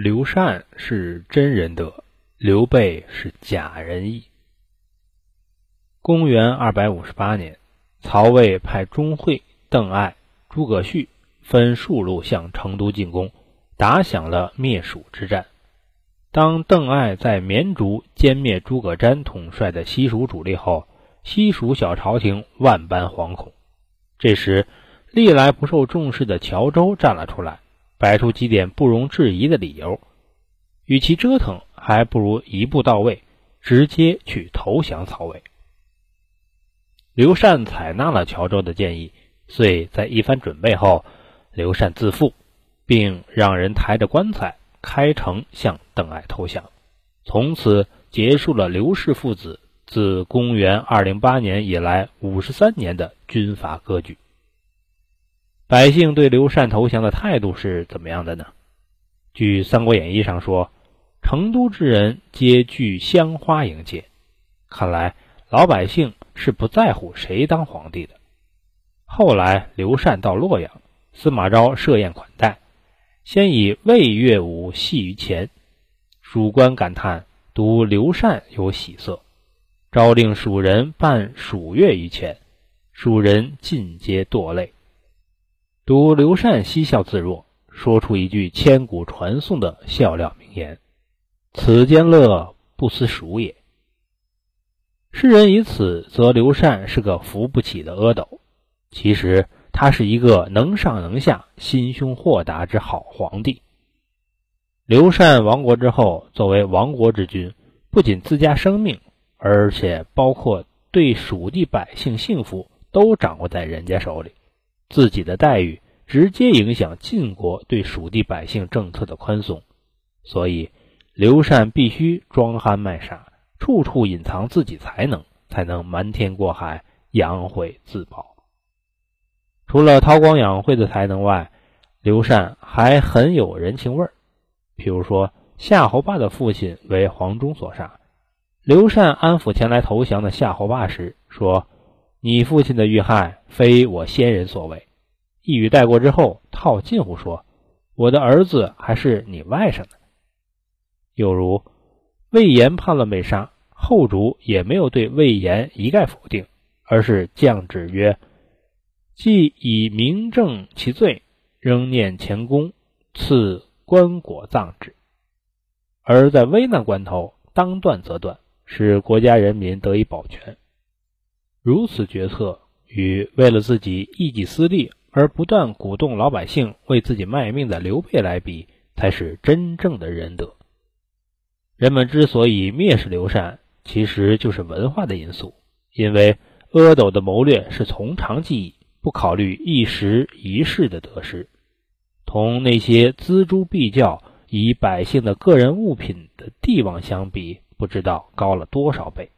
刘禅是真仁德，刘备是假仁义。公元二百五十八年，曹魏派钟会、邓艾、诸葛绪分数路向成都进攻，打响了灭蜀之战。当邓艾在绵竹歼灭诸葛瞻统帅的西蜀主力后，西蜀小朝廷万般惶恐。这时，历来不受重视的乔州站了出来。摆出几点不容置疑的理由，与其折腾，还不如一步到位，直接去投降曹魏。刘禅采纳了乔州的建议，遂在一番准备后，刘禅自负，并让人抬着棺材开城向邓艾投降，从此结束了刘氏父子自公元二零八年以来五十三年的军阀割据。百姓对刘禅投降的态度是怎么样的呢？据《三国演义》上说，成都之人皆聚香花迎接，看来老百姓是不在乎谁当皇帝的。后来刘禅到洛阳，司马昭设宴款待，先以魏乐舞戏于前，蜀官感叹独刘禅有喜色，昭令蜀人伴蜀乐于前，蜀人尽皆堕泪。读刘禅嬉笑自若，说出一句千古传颂的笑料名言：“此间乐，不思蜀也。”世人以此则刘禅是个扶不起的阿斗，其实他是一个能上能下、心胸豁达之好皇帝。刘禅亡国之后，作为亡国之君，不仅自家生命，而且包括对蜀地百姓幸福都掌握在人家手里。自己的待遇直接影响晋国对蜀地百姓政策的宽松，所以刘禅必须装憨卖傻，处处隐藏自己才能，才能瞒天过海，养晦自保。除了韬光养晦的才能外，刘禅还很有人情味儿。譬如说，夏侯霸的父亲为黄忠所杀，刘禅安抚前来投降的夏侯霸时说。你父亲的遇害非我先人所为，一语带过之后，套近乎说：“我的儿子还是你外甥呢。”又如魏延叛乱被杀，后主也没有对魏延一概否定，而是降旨曰：“既已明正其罪，仍念前功，赐棺椁葬之。”而在危难关头，当断则断，使国家人民得以保全。如此决策，与为了自己一己私利而不断鼓动老百姓为自己卖命的刘备来比，才是真正的仁德。人们之所以蔑视刘禅，其实就是文化的因素，因为阿斗的谋略是从长计议，不考虑一时一世的得失，同那些锱铢必较以百姓的个人物品的帝王相比，不知道高了多少倍。